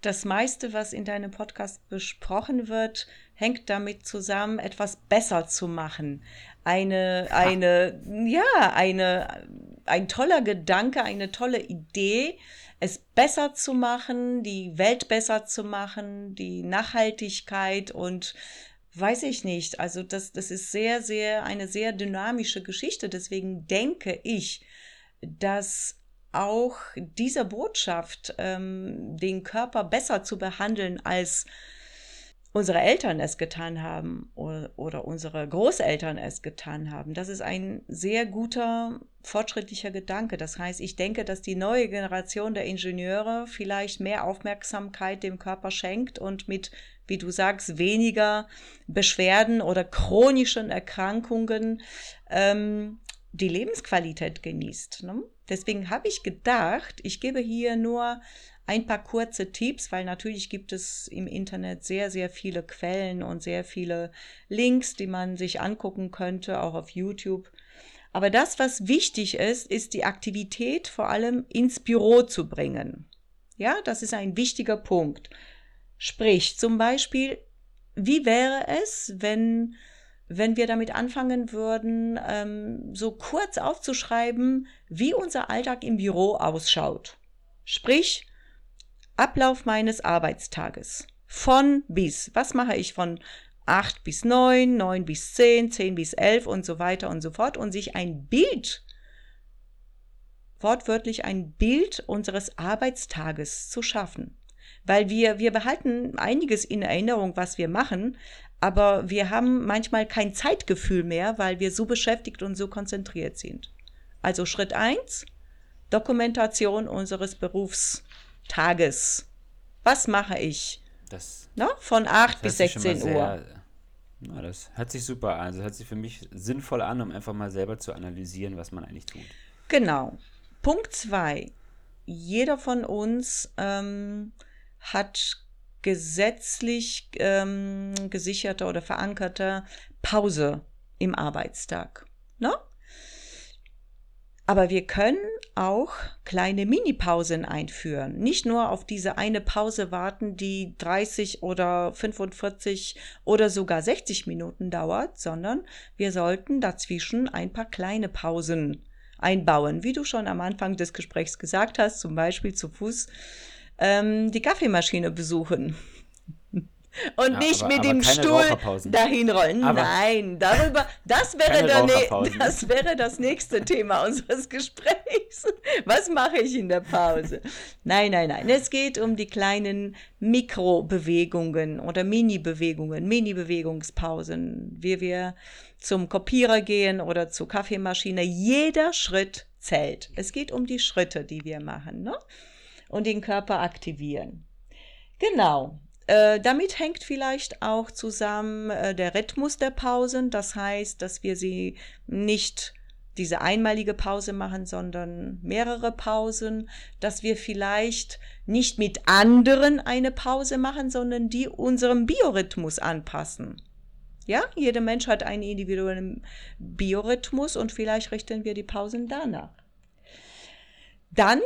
das meiste, was in deinem Podcast besprochen wird, hängt damit zusammen, etwas besser zu machen. Eine, eine, ja, eine, ein toller Gedanke, eine tolle Idee, es besser zu machen, die Welt besser zu machen, die Nachhaltigkeit und weiß ich nicht. Also das, das ist sehr, sehr, eine sehr dynamische Geschichte. Deswegen denke ich, dass auch diese Botschaft, ähm, den Körper besser zu behandeln, als unsere Eltern es getan haben oder, oder, unsere Großeltern es getan haben. Das ist ein sehr guter, fortschrittlicher Gedanke. Das heißt, ich denke, dass die neue Generation der Ingenieure vielleicht mehr Aufmerksamkeit dem Körper schenkt und mit, wie du sagst, weniger Beschwerden oder chronischen Erkrankungen ähm, die Lebensqualität genießt. Ne? Deswegen habe ich gedacht, ich gebe hier nur ein paar kurze Tipps, weil natürlich gibt es im Internet sehr, sehr viele Quellen und sehr viele Links, die man sich angucken könnte, auch auf YouTube. Aber das, was wichtig ist, ist die Aktivität vor allem ins Büro zu bringen. Ja, das ist ein wichtiger Punkt. Sprich, zum Beispiel, wie wäre es, wenn wenn wir damit anfangen würden, ähm, so kurz aufzuschreiben, wie unser Alltag im Büro ausschaut. Sprich, Ablauf meines Arbeitstages. Von bis. Was mache ich von 8 bis 9, 9 bis 10, 10 bis 11 und so weiter und so fort und sich ein Bild, wortwörtlich ein Bild unseres Arbeitstages zu schaffen. Weil wir, wir behalten einiges in Erinnerung, was wir machen, aber wir haben manchmal kein Zeitgefühl mehr, weil wir so beschäftigt und so konzentriert sind. Also Schritt 1, Dokumentation unseres Berufstages. Was mache ich? Das, Na, von 8 bis 16 Uhr. Sehr, na, das hört sich super an. Also hört sich für mich sinnvoll an, um einfach mal selber zu analysieren, was man eigentlich tut. Genau. Punkt 2. Jeder von uns ähm, hat gesetzlich ähm, gesicherte oder verankerte Pause im Arbeitstag. Ne? Aber wir können auch kleine Minipausen einführen. Nicht nur auf diese eine Pause warten, die 30 oder 45 oder sogar 60 Minuten dauert, sondern wir sollten dazwischen ein paar kleine Pausen einbauen. Wie du schon am Anfang des Gesprächs gesagt hast, zum Beispiel zu Fuß ähm, die Kaffeemaschine besuchen. Und ja, nicht aber, mit aber dem Stuhl dahin rollen. Aber Nein, darüber, das wäre, ne das wäre das nächste Thema unseres Gesprächs. Was mache ich in der Pause? Nein, nein, nein. Es geht um die kleinen Mikrobewegungen oder Mini-Bewegungen, Mini-Bewegungspausen, wie wir zum Kopierer gehen oder zur Kaffeemaschine. Jeder Schritt zählt. Es geht um die Schritte, die wir machen. Ne? und den Körper aktivieren. Genau. Äh, damit hängt vielleicht auch zusammen äh, der Rhythmus der Pausen. Das heißt, dass wir sie nicht diese einmalige Pause machen, sondern mehrere Pausen, dass wir vielleicht nicht mit anderen eine Pause machen, sondern die unserem Biorhythmus anpassen. Ja, jeder Mensch hat einen individuellen Biorhythmus und vielleicht richten wir die Pausen danach. Dann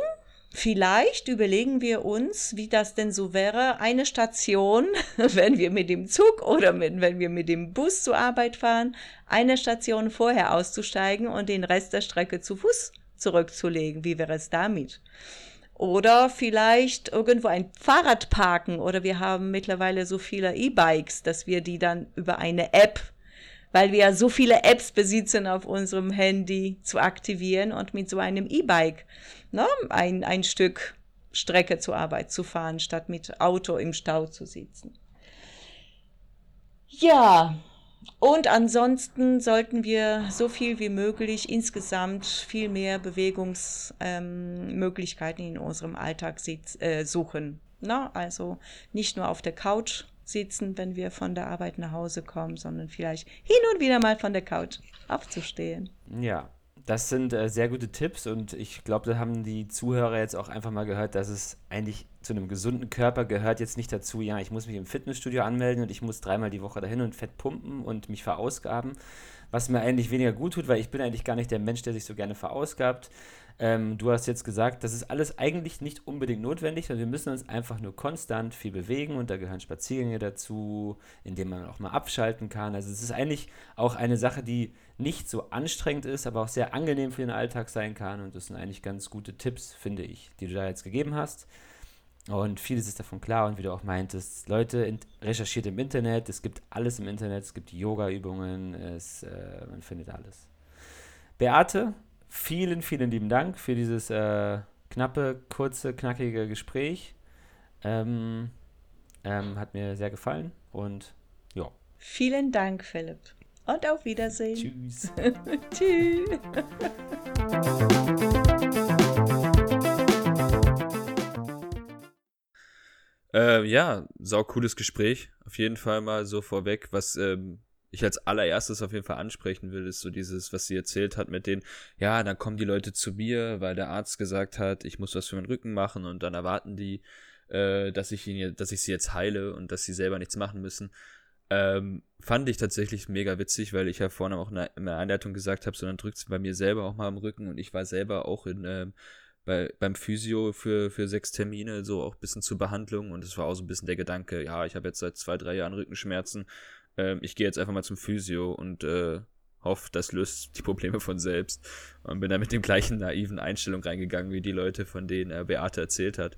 Vielleicht überlegen wir uns, wie das denn so wäre, eine Station, wenn wir mit dem Zug oder mit, wenn wir mit dem Bus zur Arbeit fahren, eine Station vorher auszusteigen und den Rest der Strecke zu Fuß zurückzulegen. Wie wäre es damit? Oder vielleicht irgendwo ein Fahrrad parken oder wir haben mittlerweile so viele E-Bikes, dass wir die dann über eine App, weil wir ja so viele Apps besitzen auf unserem Handy, zu aktivieren und mit so einem E-Bike ne, ein, ein Stück Strecke zur Arbeit zu fahren, statt mit Auto im Stau zu sitzen. Ja, und ansonsten sollten wir so viel wie möglich insgesamt viel mehr Bewegungsmöglichkeiten ähm, in unserem Alltag äh, suchen. Na, also nicht nur auf der Couch sitzen, wenn wir von der Arbeit nach Hause kommen, sondern vielleicht hin und wieder mal von der Couch aufzustehen. Ja, das sind äh, sehr gute Tipps und ich glaube, da haben die Zuhörer jetzt auch einfach mal gehört, dass es eigentlich zu einem gesunden Körper gehört jetzt nicht dazu, ja, ich muss mich im Fitnessstudio anmelden und ich muss dreimal die Woche dahin und Fett pumpen und mich verausgaben, was mir eigentlich weniger gut tut, weil ich bin eigentlich gar nicht der Mensch, der sich so gerne verausgabt. Ähm, du hast jetzt gesagt, das ist alles eigentlich nicht unbedingt notwendig, sondern wir müssen uns einfach nur konstant viel bewegen und da gehören Spaziergänge dazu, in denen man auch mal abschalten kann. Also es ist eigentlich auch eine Sache, die nicht so anstrengend ist, aber auch sehr angenehm für den Alltag sein kann und das sind eigentlich ganz gute Tipps, finde ich, die du da jetzt gegeben hast. Und vieles ist davon klar und wie du auch meintest, Leute, recherchiert im Internet, es gibt alles im Internet, es gibt Yoga-Übungen, äh, man findet alles. Beate, vielen, vielen lieben Dank für dieses äh, knappe, kurze, knackige Gespräch. Ähm, ähm, hat mir sehr gefallen und ja. Vielen Dank, Philipp. Und auf Wiedersehen. Tschüss. Tschüss. Äh, ja, sau cooles Gespräch. Auf jeden Fall mal so vorweg, was ähm, ich als allererstes auf jeden Fall ansprechen will, ist so dieses, was sie erzählt hat mit den, ja, dann kommen die Leute zu mir, weil der Arzt gesagt hat, ich muss was für meinen Rücken machen und dann erwarten die, äh, dass ich ihn, dass ich sie jetzt heile und dass sie selber nichts machen müssen. Ähm, fand ich tatsächlich mega witzig, weil ich ja vorne auch in der Einleitung gesagt habe, so dann drückt es bei mir selber auch mal am Rücken und ich war selber auch in ähm, bei, beim Physio für, für sechs Termine, so auch ein bisschen zur Behandlung. Und es war auch so ein bisschen der Gedanke, ja, ich habe jetzt seit zwei, drei Jahren Rückenschmerzen. Ähm, ich gehe jetzt einfach mal zum Physio und äh, hoffe, das löst die Probleme von selbst. Und bin da mit dem gleichen naiven Einstellung reingegangen, wie die Leute, von denen äh, Beate erzählt hat.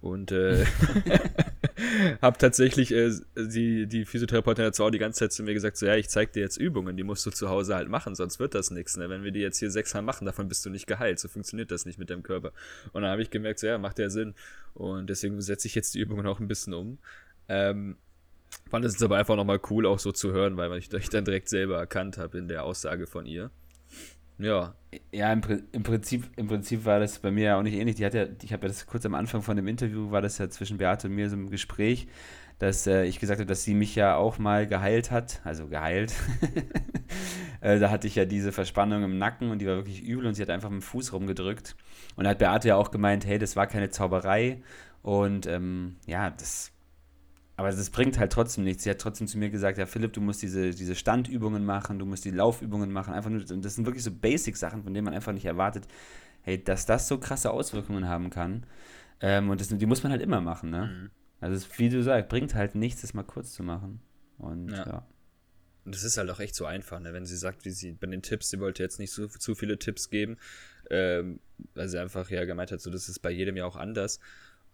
Und äh, habe tatsächlich äh, die, die Physiotherapeutin hat zwar auch die ganze Zeit zu mir gesagt, so ja, ich zeig dir jetzt Übungen, die musst du zu Hause halt machen, sonst wird das nichts. Ne? Wenn wir die jetzt hier sechsmal machen, davon bist du nicht geheilt. So funktioniert das nicht mit deinem Körper. Und dann habe ich gemerkt, so ja, macht ja Sinn. Und deswegen setze ich jetzt die Übungen auch ein bisschen um. Ähm, fand es aber einfach nochmal cool, auch so zu hören, weil ich, ich dann direkt selber erkannt habe in der Aussage von ihr. Ja. Ja, im, im, Prinzip, im Prinzip war das bei mir ja auch nicht ähnlich. Die hat ja, ich habe ja das kurz am Anfang von dem Interview, war das ja zwischen Beate und mir so ein Gespräch, dass äh, ich gesagt habe, dass sie mich ja auch mal geheilt hat, also geheilt. äh, da hatte ich ja diese Verspannung im Nacken und die war wirklich übel und sie hat einfach mit dem Fuß rumgedrückt. Und da hat Beate ja auch gemeint, hey, das war keine Zauberei. Und ähm, ja, das aber das bringt halt trotzdem nichts. Sie hat trotzdem zu mir gesagt, ja Philipp, du musst diese, diese Standübungen machen, du musst die Laufübungen machen. Einfach nur, das sind wirklich so Basic-Sachen, von denen man einfach nicht erwartet, hey, dass das so krasse Auswirkungen haben kann. Ähm, und das, die muss man halt immer machen, ne? Mhm. Also wie du sagst, bringt halt nichts, das mal kurz zu machen. Und ja. ja. Und das ist halt auch echt so einfach, ne? wenn sie sagt, wie sie bei den Tipps, sie wollte jetzt nicht so zu viele Tipps geben, ähm, weil sie einfach ja gemeint hat, so das ist bei jedem ja auch anders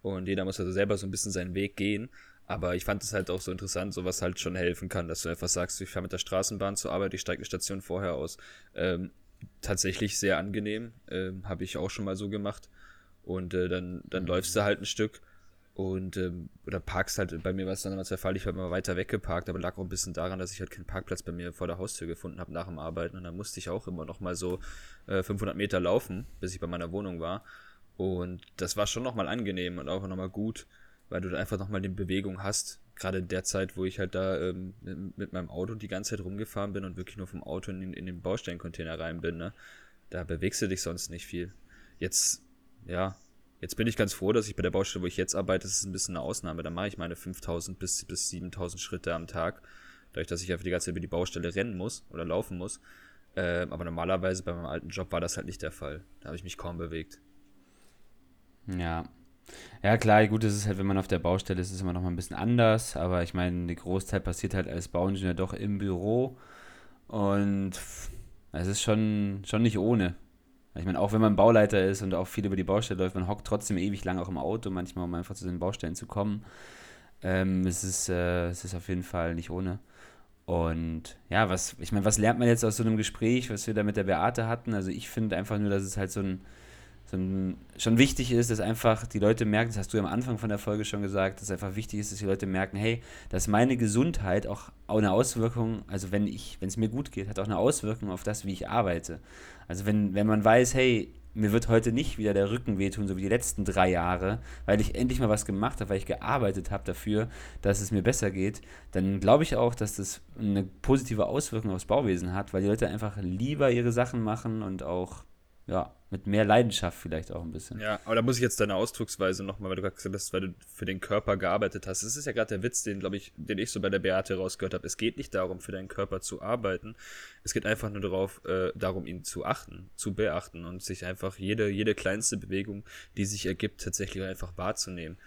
und jeder muss also selber so ein bisschen seinen Weg gehen. Aber ich fand es halt auch so interessant, so was halt schon helfen kann, dass du einfach sagst, ich fahre mit der Straßenbahn zur Arbeit, ich steige eine Station vorher aus. Ähm, tatsächlich sehr angenehm, ähm, habe ich auch schon mal so gemacht. Und äh, dann, dann mhm. läufst du halt ein Stück und ähm, oder parkst halt, bei mir war es dann immer der Fall, ich habe immer weiter weggeparkt, aber lag auch ein bisschen daran, dass ich halt keinen Parkplatz bei mir vor der Haustür gefunden habe nach dem Arbeiten und dann musste ich auch immer noch mal so äh, 500 Meter laufen, bis ich bei meiner Wohnung war. Und das war schon nochmal angenehm und auch nochmal gut weil du da einfach nochmal die Bewegung hast. Gerade in der Zeit, wo ich halt da ähm, mit meinem Auto die ganze Zeit rumgefahren bin und wirklich nur vom Auto in, in den Baustellencontainer rein bin, ne? Da bewegst du dich sonst nicht viel. Jetzt, ja, jetzt bin ich ganz froh, dass ich bei der Baustelle, wo ich jetzt arbeite, das ist ein bisschen eine Ausnahme. Da mache ich meine 5000 bis, bis 7000 Schritte am Tag. Dadurch, dass ich einfach die ganze Zeit über die Baustelle rennen muss oder laufen muss. Äh, aber normalerweise bei meinem alten Job war das halt nicht der Fall. Da habe ich mich kaum bewegt. Ja, ja, klar, gut, das ist halt, wenn man auf der Baustelle ist, ist es immer noch mal ein bisschen anders, aber ich meine, die Großteil passiert halt als Bauingenieur doch im Büro und es ist schon, schon nicht ohne. Ich meine, auch wenn man Bauleiter ist und auch viel über die Baustelle läuft, man hockt trotzdem ewig lang auch im Auto, manchmal, um einfach zu den Baustellen zu kommen. Ähm, es, ist, äh, es ist auf jeden Fall nicht ohne. Und ja, was, ich meine, was lernt man jetzt aus so einem Gespräch, was wir da mit der Beate hatten? Also ich finde einfach nur, dass es halt so ein, schon wichtig ist, dass einfach die Leute merken, das hast du am Anfang von der Folge schon gesagt, dass einfach wichtig ist, dass die Leute merken, hey, dass meine Gesundheit auch eine Auswirkung, also wenn ich, wenn es mir gut geht, hat auch eine Auswirkung auf das, wie ich arbeite. Also wenn, wenn man weiß, hey, mir wird heute nicht wieder der Rücken wehtun, so wie die letzten drei Jahre, weil ich endlich mal was gemacht habe, weil ich gearbeitet habe dafür, dass es mir besser geht, dann glaube ich auch, dass das eine positive Auswirkung aufs Bauwesen hat, weil die Leute einfach lieber ihre Sachen machen und auch ja, mit mehr Leidenschaft vielleicht auch ein bisschen. Ja, aber da muss ich jetzt deine Ausdrucksweise nochmal, weil du gerade gesagt hast, weil du für den Körper gearbeitet hast. Das ist ja gerade der Witz, den, glaube ich, den ich so bei der Beate rausgehört habe. Es geht nicht darum, für deinen Körper zu arbeiten. Es geht einfach nur darauf, äh, darum, ihn zu achten, zu beachten und sich einfach jede, jede kleinste Bewegung, die sich ergibt, tatsächlich einfach wahrzunehmen.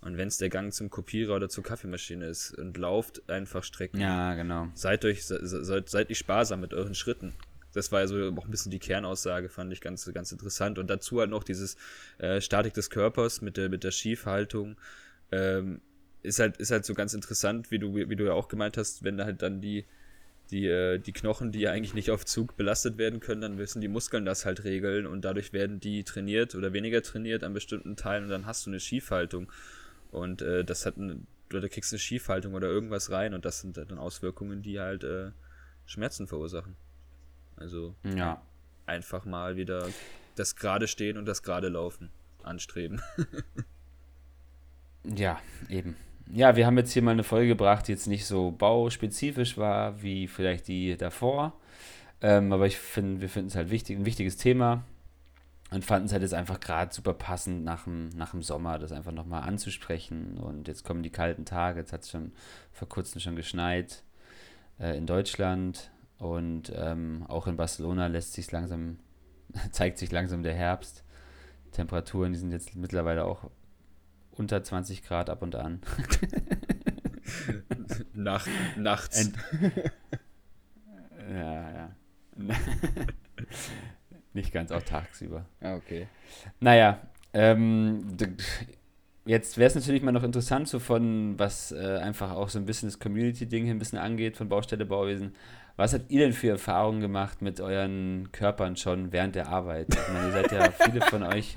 Und wenn es der Gang zum Kopierer oder zur Kaffeemaschine ist und lauft einfach Strecken. Ja, genau. Seid euch, seid, seid ihr sparsam mit euren Schritten. Das war ja so auch ein bisschen die Kernaussage, fand ich ganz, ganz interessant. Und dazu halt noch dieses äh, Statik des Körpers mit der, mit der Schiefhaltung. Ähm, ist halt, ist halt so ganz interessant, wie du, wie du ja auch gemeint hast, wenn halt dann die, die, äh, die Knochen, die ja eigentlich nicht auf Zug belastet werden können, dann müssen die Muskeln das halt regeln und dadurch werden die trainiert oder weniger trainiert an bestimmten Teilen und dann hast du eine Schiefhaltung. Und äh, das hat eine, oder kriegst eine Schiefhaltung oder irgendwas rein und das sind dann Auswirkungen, die halt äh, Schmerzen verursachen. Also ja. einfach mal wieder das gerade stehen und das gerade laufen anstreben. ja, eben. Ja, wir haben jetzt hier mal eine Folge gebracht, die jetzt nicht so bauspezifisch war wie vielleicht die davor. Ähm, aber ich finde, wir finden es halt wichtig, ein wichtiges Thema und fanden es halt jetzt einfach gerade super passend nach dem, nach dem Sommer, das einfach nochmal anzusprechen. Und jetzt kommen die kalten Tage, jetzt hat es schon vor kurzem schon geschneit äh, in Deutschland. Und ähm, auch in Barcelona lässt sich langsam, zeigt sich langsam der Herbst. Temperaturen, die sind jetzt mittlerweile auch unter 20 Grad ab und an. Nach, nachts. Ent ja, ja. Nicht ganz, auch tagsüber. Ah, okay. Naja, ähm, jetzt wäre es natürlich mal noch interessant, so von, was äh, einfach auch so ein bisschen das Community-Ding hier ein bisschen angeht, von Baustelle Bauwesen. Was habt ihr denn für Erfahrungen gemacht mit euren Körpern schon während der Arbeit? Ich meine, ihr seid ja viele von euch.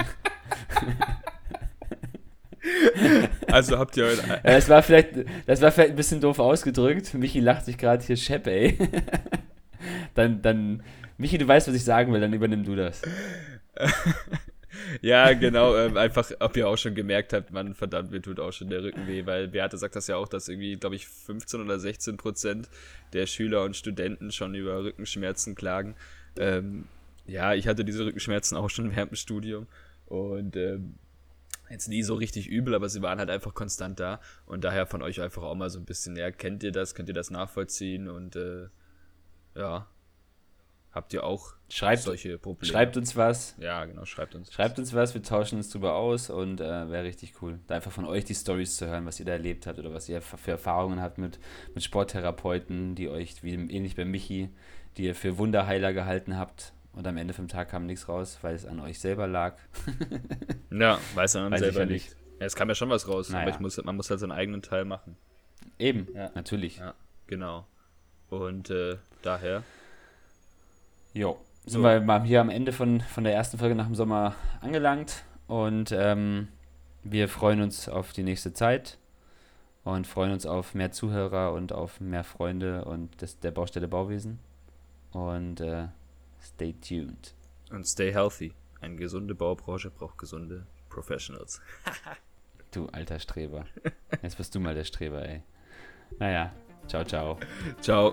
Also habt ihr. das, war vielleicht, das war vielleicht ein bisschen doof ausgedrückt. Michi lacht sich gerade hier schepp, ey. Dann, dann, Michi, du weißt, was ich sagen will, dann übernimm du das. Ja, genau. Ähm, einfach, ob ihr auch schon gemerkt habt, man, verdammt, mir tut auch schon der Rücken weh, weil Beate sagt das ja auch, dass irgendwie, glaube ich, 15 oder 16 Prozent der Schüler und Studenten schon über Rückenschmerzen klagen. Ähm, ja, ich hatte diese Rückenschmerzen auch schon während dem Studium und ähm, jetzt nie so richtig übel, aber sie waren halt einfach konstant da und daher von euch einfach auch mal so ein bisschen näher. Kennt ihr das? Könnt ihr das nachvollziehen? Und äh, ja, Habt ihr auch schreibt, solche Probleme? Schreibt uns was. Ja, genau, schreibt uns. Schreibt uns was, wir tauschen uns drüber aus und äh, wäre richtig cool, da einfach von euch die Stories zu hören, was ihr da erlebt habt oder was ihr für Erfahrungen habt mit, mit Sporttherapeuten, die euch, wie ähnlich bei Michi, die ihr für Wunderheiler gehalten habt und am Ende vom Tag kam nichts raus, weil es an euch selber lag. ja, weil es an uns selber liegt. Ja, es kam ja schon was raus, naja. aber muss, man muss halt seinen eigenen Teil machen. Eben, ja. natürlich. Ja, genau. Und äh, daher Jo, sind so. wir mal hier am Ende von, von der ersten Folge nach dem Sommer angelangt und ähm, wir freuen uns auf die nächste Zeit und freuen uns auf mehr Zuhörer und auf mehr Freunde und das, der Baustelle Bauwesen. Und äh, stay tuned. Und stay healthy. Eine gesunde Baubranche braucht gesunde Professionals. du alter Streber. Jetzt bist du mal der Streber, ey. Naja, ciao, ciao. Ciao.